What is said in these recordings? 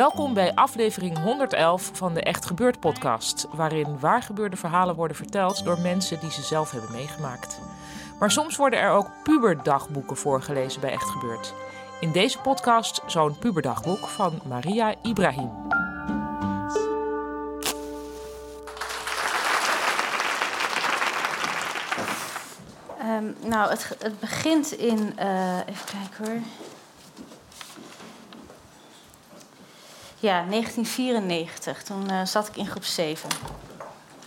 Welkom bij aflevering 111 van de Echt Gebeurd podcast, waarin waargebeurde verhalen worden verteld door mensen die ze zelf hebben meegemaakt. Maar soms worden er ook puberdagboeken voorgelezen bij Echt Gebeurd. In deze podcast zo'n puberdagboek van Maria Ibrahim. Um, nou, het, het, begint in. Uh, even kijken hoor. Ja, 1994. Toen uh, zat ik in groep 7.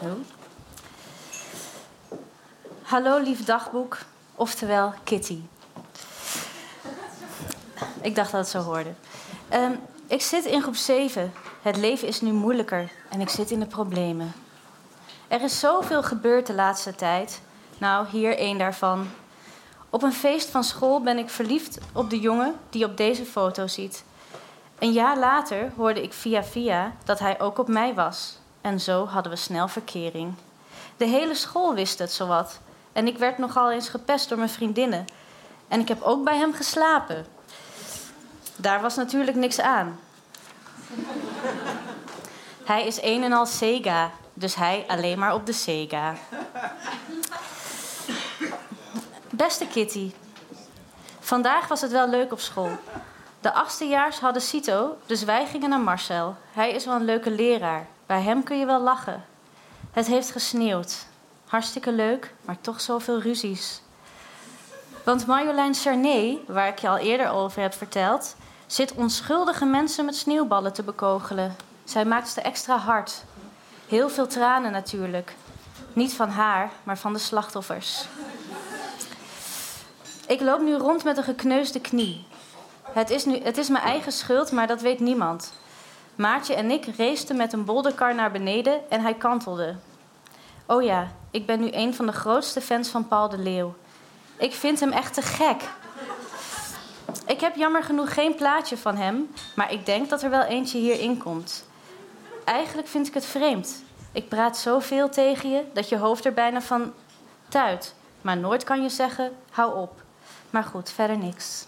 Oh. Hallo, lief dagboek. Oftewel Kitty. Ik dacht dat het zo hoorde. Um, ik zit in groep 7. Het leven is nu moeilijker en ik zit in de problemen. Er is zoveel gebeurd de laatste tijd. Nou, hier één daarvan. Op een feest van school ben ik verliefd op de jongen die op deze foto ziet. Een jaar later hoorde ik via via dat hij ook op mij was. En zo hadden we snel verkering. De hele school wist het zowat. En ik werd nogal eens gepest door mijn vriendinnen. En ik heb ook bij hem geslapen. Daar was natuurlijk niks aan. hij is een en al Sega, dus hij alleen maar op de Sega. Beste Kitty, vandaag was het wel leuk op school. De achtstejaars hadden CITO, dus wij gingen naar Marcel. Hij is wel een leuke leraar. Bij hem kun je wel lachen. Het heeft gesneeuwd. Hartstikke leuk, maar toch zoveel ruzies. Want Marjolein Cerné, waar ik je al eerder over heb verteld, zit onschuldige mensen met sneeuwballen te bekogelen. Zij maakt ze extra hard. Heel veel tranen natuurlijk. Niet van haar, maar van de slachtoffers. Ik loop nu rond met een gekneusde knie. Het is, nu, het is mijn eigen schuld, maar dat weet niemand. Maartje en ik raceten met een bolderkar naar beneden en hij kantelde. Oh ja, ik ben nu een van de grootste fans van Paul de Leeuw. Ik vind hem echt te gek. Ik heb jammer genoeg geen plaatje van hem, maar ik denk dat er wel eentje hierin komt. Eigenlijk vind ik het vreemd. Ik praat zoveel tegen je dat je hoofd er bijna van tuit. Maar nooit kan je zeggen: hou op. Maar goed, verder niks.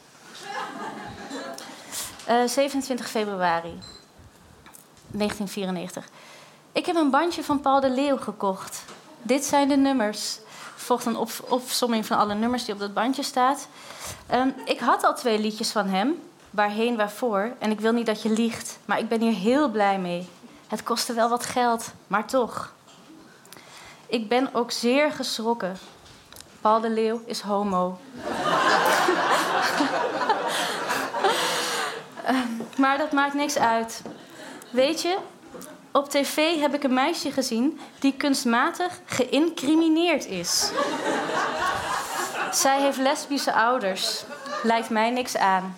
Uh, eh, 27 februari 1994. Ik heb een bandje van Paul de Leeuw gekocht. Dit zijn de nummers. Volgt een op opsomming van alle nummers die op dat bandje staat. Um, ik had al twee liedjes van hem. Waarheen, waarvoor. En ik wil niet dat je liegt. Maar ik ben hier heel blij mee. Het kostte wel wat geld, maar toch. Ik ben ook zeer geschrokken. Paul de Leeuw is homo. Maar dat maakt niks uit. Weet je, op tv heb ik een meisje gezien die kunstmatig geïncrimineerd is. Zij heeft lesbische ouders. Lijkt mij niks aan.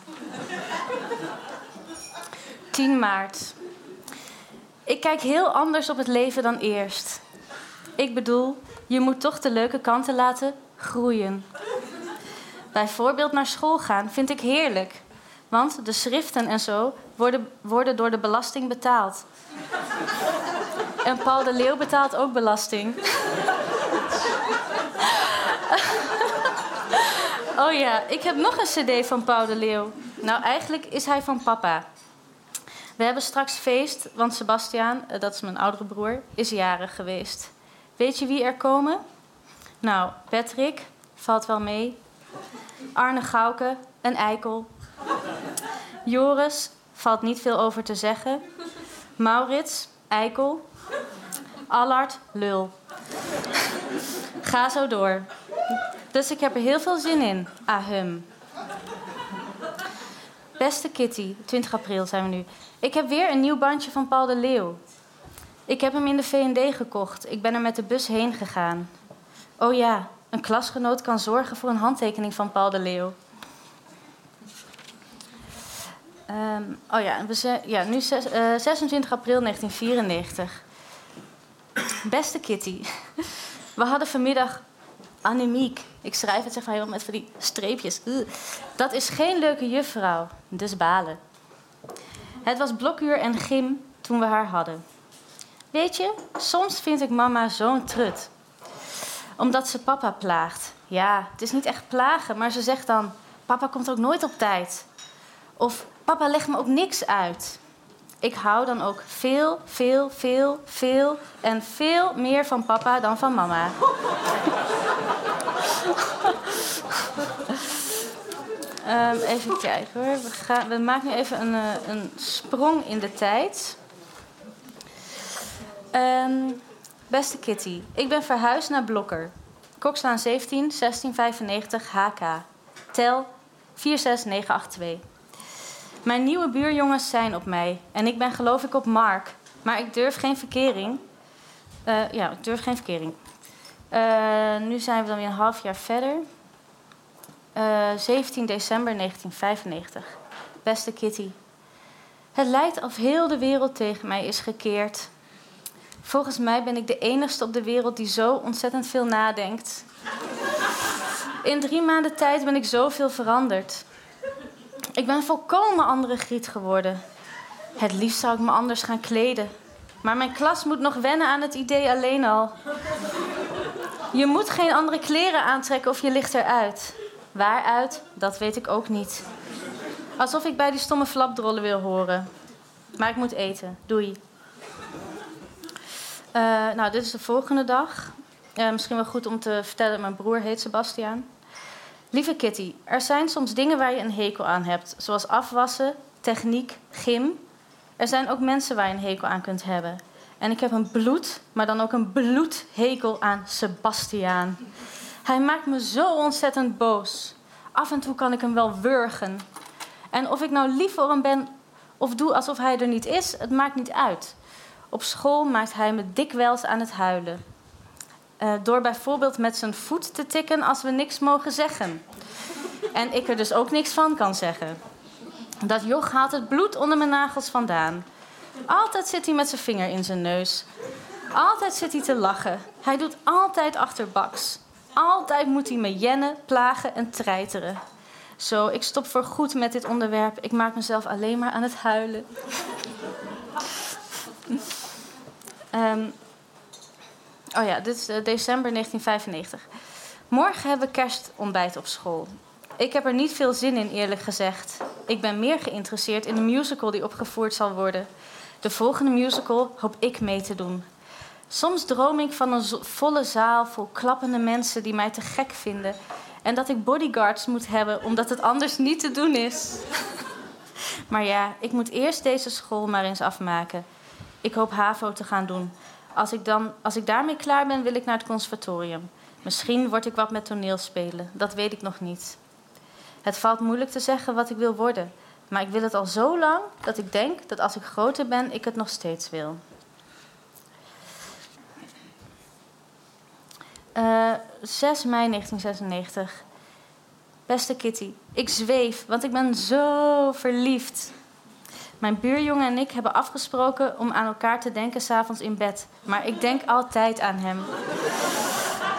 10 maart. Ik kijk heel anders op het leven dan eerst. Ik bedoel, je moet toch de leuke kanten laten groeien. Bijvoorbeeld naar school gaan vind ik heerlijk. Want de schriften en zo worden, worden door de belasting betaald. En Paul de Leeuw betaalt ook belasting. oh ja, ik heb nog een cd van Paul de Leeuw. Nou, eigenlijk is hij van papa. We hebben straks feest, want Sebastiaan, eh, dat is mijn oudere broer, is jarig geweest. Weet je wie er komen? Nou, Patrick, valt wel mee. Arne Gauke, een eikel. Joris, valt niet veel over te zeggen. Maurits, eikel. Allard, lul. Ga zo door. Dus ik heb er heel veel zin in. Ahem. Beste Kitty, 20 april zijn we nu. Ik heb weer een nieuw bandje van Paul de Leeuw. Ik heb hem in de VND gekocht. Ik ben er met de bus heen gegaan. Oh ja, een klasgenoot kan zorgen voor een handtekening van Paul de Leeuw. Ehm, oh ja, we ja nu zes, eh, 26 april 1994. Beste Kitty, we hadden vanmiddag anemiek. Ik schrijf het zeg maar helemaal met van die streepjes. Dat is geen leuke juffrouw, dus balen. Het was blokuur en gym toen we haar hadden. Weet je, soms vind ik mama zo'n trut. Omdat ze papa plaagt. Ja, het is niet echt plagen, maar ze zegt dan: Papa komt ook nooit op tijd. Of Papa legt me ook niks uit. Ik hou dan ook veel, veel, veel, veel en veel meer van papa dan van mama. um, even kijken hoor. We, gaan, we maken nu even een, uh, een sprong in de tijd. Um, beste Kitty, ik ben verhuisd naar Blokker. Kokslaan 17, 1695 HK. Tel 46982. Mijn nieuwe buurjongens zijn op mij en ik ben geloof ik op Mark. Maar ik durf geen verkering. Uh, ja, ik durf geen verkering. Uh, nu zijn we dan weer een half jaar verder. Uh, 17 december 1995. Beste Kitty. Het lijkt of heel de wereld tegen mij is gekeerd. Volgens mij ben ik de enigste op de wereld die zo ontzettend veel nadenkt. In drie maanden tijd ben ik zoveel veranderd. Ik ben volkomen andere Griet geworden. Het liefst zou ik me anders gaan kleden. Maar mijn klas moet nog wennen aan het idee alleen al. Je moet geen andere kleren aantrekken of je ligt eruit. Waaruit, dat weet ik ook niet. Alsof ik bij die stomme flapdrollen wil horen. Maar ik moet eten. Doei. Uh, nou, dit is de volgende dag. Uh, misschien wel goed om te vertellen, mijn broer heet Sebastiaan. Lieve Kitty, er zijn soms dingen waar je een hekel aan hebt, zoals afwassen, techniek, gym. Er zijn ook mensen waar je een hekel aan kunt hebben. En ik heb een bloed, maar dan ook een bloedhekel aan Sebastiaan. Hij maakt me zo ontzettend boos. Af en toe kan ik hem wel wurgen. En of ik nou lief voor hem ben of doe alsof hij er niet is, het maakt niet uit. Op school maakt hij me dikwijls aan het huilen. Uh, door bijvoorbeeld met zijn voet te tikken als we niks mogen zeggen. En ik er dus ook niks van kan zeggen. Dat joch haalt het bloed onder mijn nagels vandaan. Altijd zit hij met zijn vinger in zijn neus. Altijd zit hij te lachen. Hij doet altijd achterbaks. Altijd moet hij me jennen, plagen en treiteren. Zo, ik stop voor goed met dit onderwerp. Ik maak mezelf alleen maar aan het huilen. um, Oh ja, dit is uh, december 1995. Morgen hebben we kerstontbijt op school. Ik heb er niet veel zin in, eerlijk gezegd. Ik ben meer geïnteresseerd in de musical die opgevoerd zal worden. De volgende musical hoop ik mee te doen. Soms droom ik van een volle zaal vol klappende mensen die mij te gek vinden. En dat ik bodyguards moet hebben omdat het anders niet te doen is. maar ja, ik moet eerst deze school maar eens afmaken. Ik hoop HAVO te gaan doen. Als ik, dan, als ik daarmee klaar ben, wil ik naar het conservatorium. Misschien word ik wat met toneelspelen. Dat weet ik nog niet. Het valt moeilijk te zeggen wat ik wil worden. Maar ik wil het al zo lang dat ik denk dat als ik groter ben, ik het nog steeds wil. Uh, 6 mei 1996. Beste Kitty, ik zweef, want ik ben zo verliefd. Mijn buurjongen en ik hebben afgesproken om aan elkaar te denken s'avonds in bed. Maar ik denk altijd aan hem.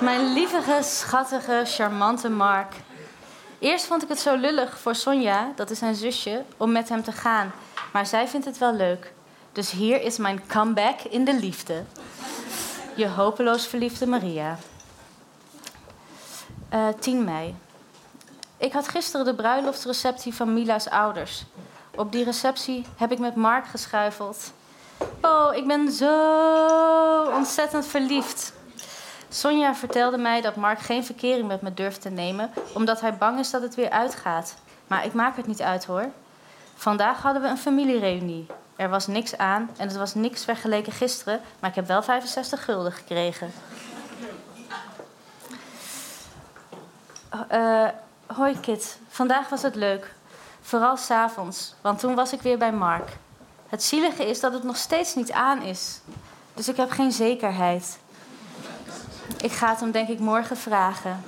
Mijn lievige, schattige, charmante Mark. Eerst vond ik het zo lullig voor Sonja, dat is zijn zusje, om met hem te gaan. Maar zij vindt het wel leuk. Dus hier is mijn comeback in de liefde. Je hopeloos verliefde Maria. Uh, eh, 10 mei. Ik had gisteren de bruiloftsreceptie van Mila's ouders. Op die receptie heb ik met Mark geschuifeld. Oh, ik ben zo ontzettend verliefd. Sonja vertelde mij dat Mark geen verkering met me durft te nemen, omdat hij bang is dat het weer uitgaat. Maar ik maak het niet uit hoor. Vandaag hadden we een familiereunie. Er was niks aan en het was niks vergeleken gisteren, maar ik heb wel 65 gulden gekregen. Uh, hoi Kit, vandaag was het leuk. Vooral s'avonds, want toen was ik weer bij Mark. Het zielige is dat het nog steeds niet aan is. Dus ik heb geen zekerheid. Ik ga het hem denk ik morgen vragen.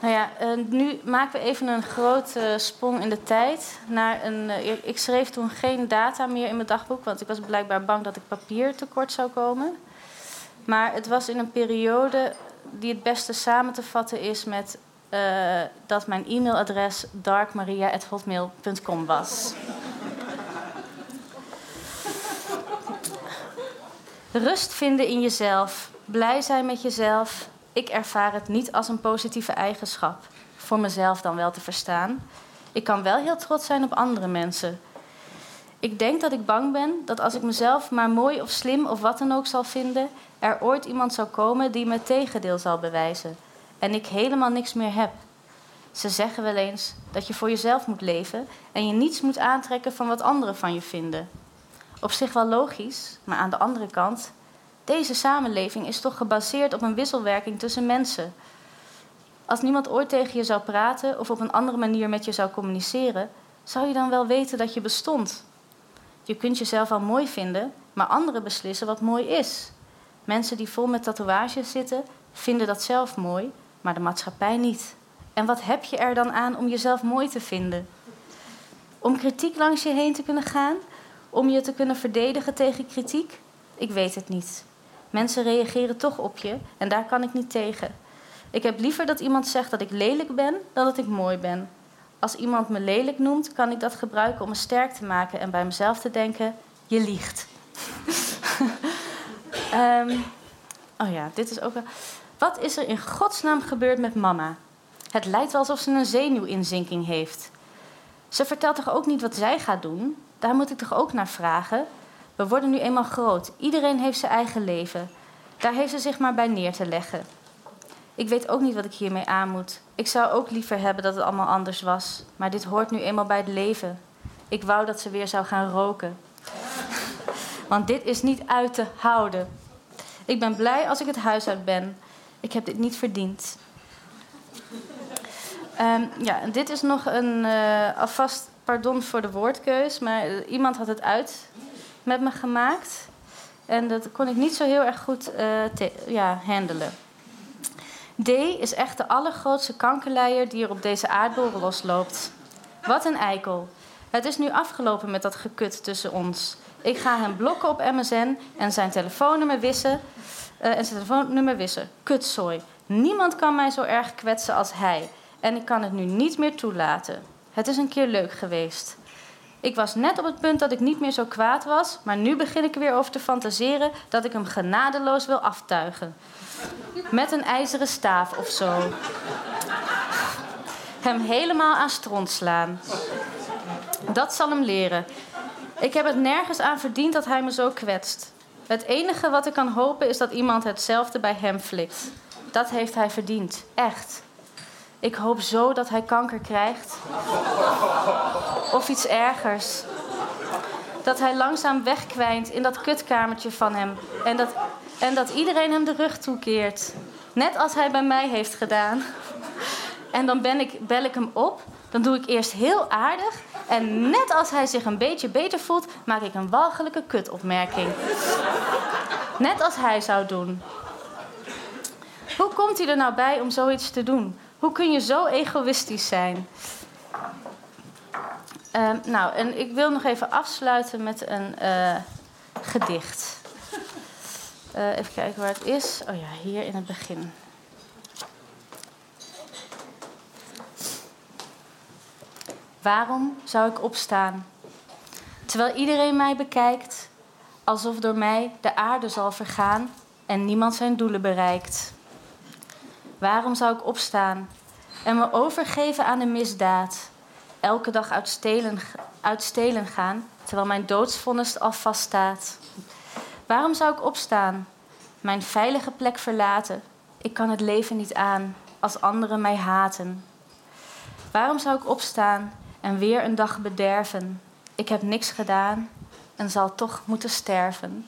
Nou ja, uh, nu maken we even een grote sprong in de tijd. Naar een, uh, ik schreef toen geen data meer in mijn dagboek, want ik was blijkbaar bang dat ik papier tekort zou komen. Maar het was in een periode die het beste samen te vatten is met uh, dat mijn e-mailadres darkmaria.hotmail.com was. Rust vinden in jezelf, blij zijn met jezelf. Ik ervaar het niet als een positieve eigenschap, voor mezelf dan wel te verstaan. Ik kan wel heel trots zijn op andere mensen. Ik denk dat ik bang ben dat als ik mezelf maar mooi of slim of wat dan ook zal vinden, er ooit iemand zou komen die me tegendeel zal bewijzen en ik helemaal niks meer heb. Ze zeggen wel eens dat je voor jezelf moet leven en je niets moet aantrekken van wat anderen van je vinden. Op zich wel logisch, maar aan de andere kant, deze samenleving is toch gebaseerd op een wisselwerking tussen mensen. Als niemand ooit tegen je zou praten of op een andere manier met je zou communiceren, zou je dan wel weten dat je bestond. Je kunt jezelf al mooi vinden, maar anderen beslissen wat mooi is. Mensen die vol met tatoeages zitten, vinden dat zelf mooi, maar de maatschappij niet. En wat heb je er dan aan om jezelf mooi te vinden? Om kritiek langs je heen te kunnen gaan? Om je te kunnen verdedigen tegen kritiek? Ik weet het niet. Mensen reageren toch op je en daar kan ik niet tegen. Ik heb liever dat iemand zegt dat ik lelijk ben dan dat ik mooi ben. Als iemand me lelijk noemt, kan ik dat gebruiken om me sterk te maken en bij mezelf te denken: je liegt. um, oh ja, dit is ook wel. Wat is er in godsnaam gebeurd met mama? Het lijkt wel alsof ze een zenuwinzinking heeft. Ze vertelt toch ook niet wat zij gaat doen? Daar moet ik toch ook naar vragen? We worden nu eenmaal groot. Iedereen heeft zijn eigen leven. Daar heeft ze zich maar bij neer te leggen. Ik weet ook niet wat ik hiermee aan moet. Ik zou ook liever hebben dat het allemaal anders was. Maar dit hoort nu eenmaal bij het leven. Ik wou dat ze weer zou gaan roken. Want dit is niet uit te houden. Ik ben blij als ik het huis uit ben. Ik heb dit niet verdiend. Um, ja, dit is nog een uh, alvast pardon voor de woordkeus, maar uh, iemand had het uit met me gemaakt. En dat kon ik niet zo heel erg goed uh, ja, handelen. D is echt de allergrootste kankerleier die er op deze aardbol losloopt. Wat een eikel. Het is nu afgelopen met dat gekut tussen ons. Ik ga hem blokken op MSN en zijn telefoonnummer wissen. Uh, en zijn telefoonnummer wissen. Kutzooi. Niemand kan mij zo erg kwetsen als hij. En ik kan het nu niet meer toelaten. Het is een keer leuk geweest. Ik was net op het punt dat ik niet meer zo kwaad was, maar nu begin ik er weer over te fantaseren dat ik hem genadeloos wil aftuigen. Met een ijzeren staaf of zo. Hem helemaal aan stront slaan. Dat zal hem leren. Ik heb het nergens aan verdiend dat hij me zo kwetst. Het enige wat ik kan hopen is dat iemand hetzelfde bij hem flikt. Dat heeft hij verdiend, echt. Ik hoop zo dat hij kanker krijgt. Of iets ergers. Dat hij langzaam wegkwijnt in dat kutkamertje van hem. En dat, en dat iedereen hem de rug toekeert. Net als hij bij mij heeft gedaan. En dan ben ik, bel ik hem op. Dan doe ik eerst heel aardig. En net als hij zich een beetje beter voelt, maak ik een walgelijke kutopmerking. Net als hij zou doen. Hoe komt hij er nou bij om zoiets te doen? Hoe kun je zo egoïstisch zijn? Uh, nou, en ik wil nog even afsluiten met een uh, gedicht. Uh, even kijken waar het is. Oh ja, hier in het begin. Waarom zou ik opstaan? Terwijl iedereen mij bekijkt, alsof door mij de aarde zal vergaan en niemand zijn doelen bereikt. Waarom zou ik opstaan en me overgeven aan de misdaad? Elke dag uit stelen, gaan, terwijl mijn doodsvonnis al vaststaat. Waarom zou ik opstaan? Mijn veilige plek verlaten. Ik kan het leven niet aan als anderen mij haten. Waarom zou ik opstaan en weer een dag bederven? Ik heb niks gedaan en zal toch moeten sterven.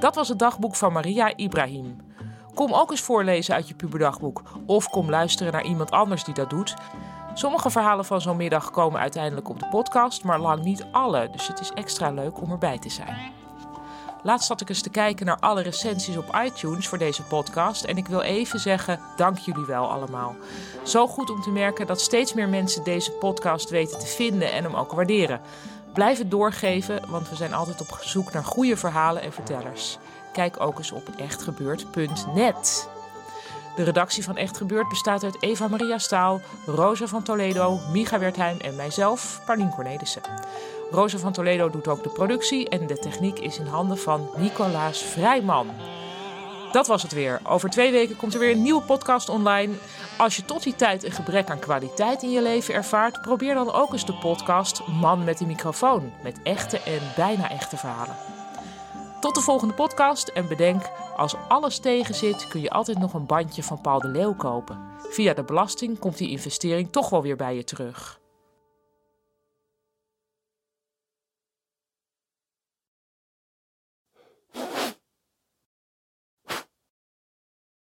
Dat was het dagboek van Maria Ibrahim. Kom ook eens voorlezen uit je puberdagboek. Of kom luisteren naar iemand anders die dat doet. Sommige verhalen van zo'n middag komen uiteindelijk op de podcast, maar lang niet alle. Dus het is extra leuk om erbij te zijn. Laatst zat ik eens te kijken naar alle recensies op iTunes voor deze podcast. En ik wil even zeggen: dank jullie wel allemaal. Zo goed om te merken dat steeds meer mensen deze podcast weten te vinden en hem ook waarderen. Blijf het doorgeven, want we zijn altijd op zoek naar goede verhalen en vertellers. Kijk ook eens op echtgebeurd.net. De redactie van Echt Gebeurd bestaat uit Eva Maria Staal, Rosa van Toledo, Micha Wertheim en mijzelf, Paulien Cornelissen. Rosa van Toledo doet ook de productie en de techniek is in handen van Nicolaas Vrijman. Dat was het weer. Over twee weken komt er weer een nieuwe podcast online. Als je tot die tijd een gebrek aan kwaliteit in je leven ervaart, probeer dan ook eens de podcast Man met de microfoon. Met echte en bijna echte verhalen. Tot de volgende podcast en bedenk, als alles tegen zit, kun je altijd nog een bandje van Paul de Leeuw kopen. Via de belasting komt die investering toch wel weer bij je terug.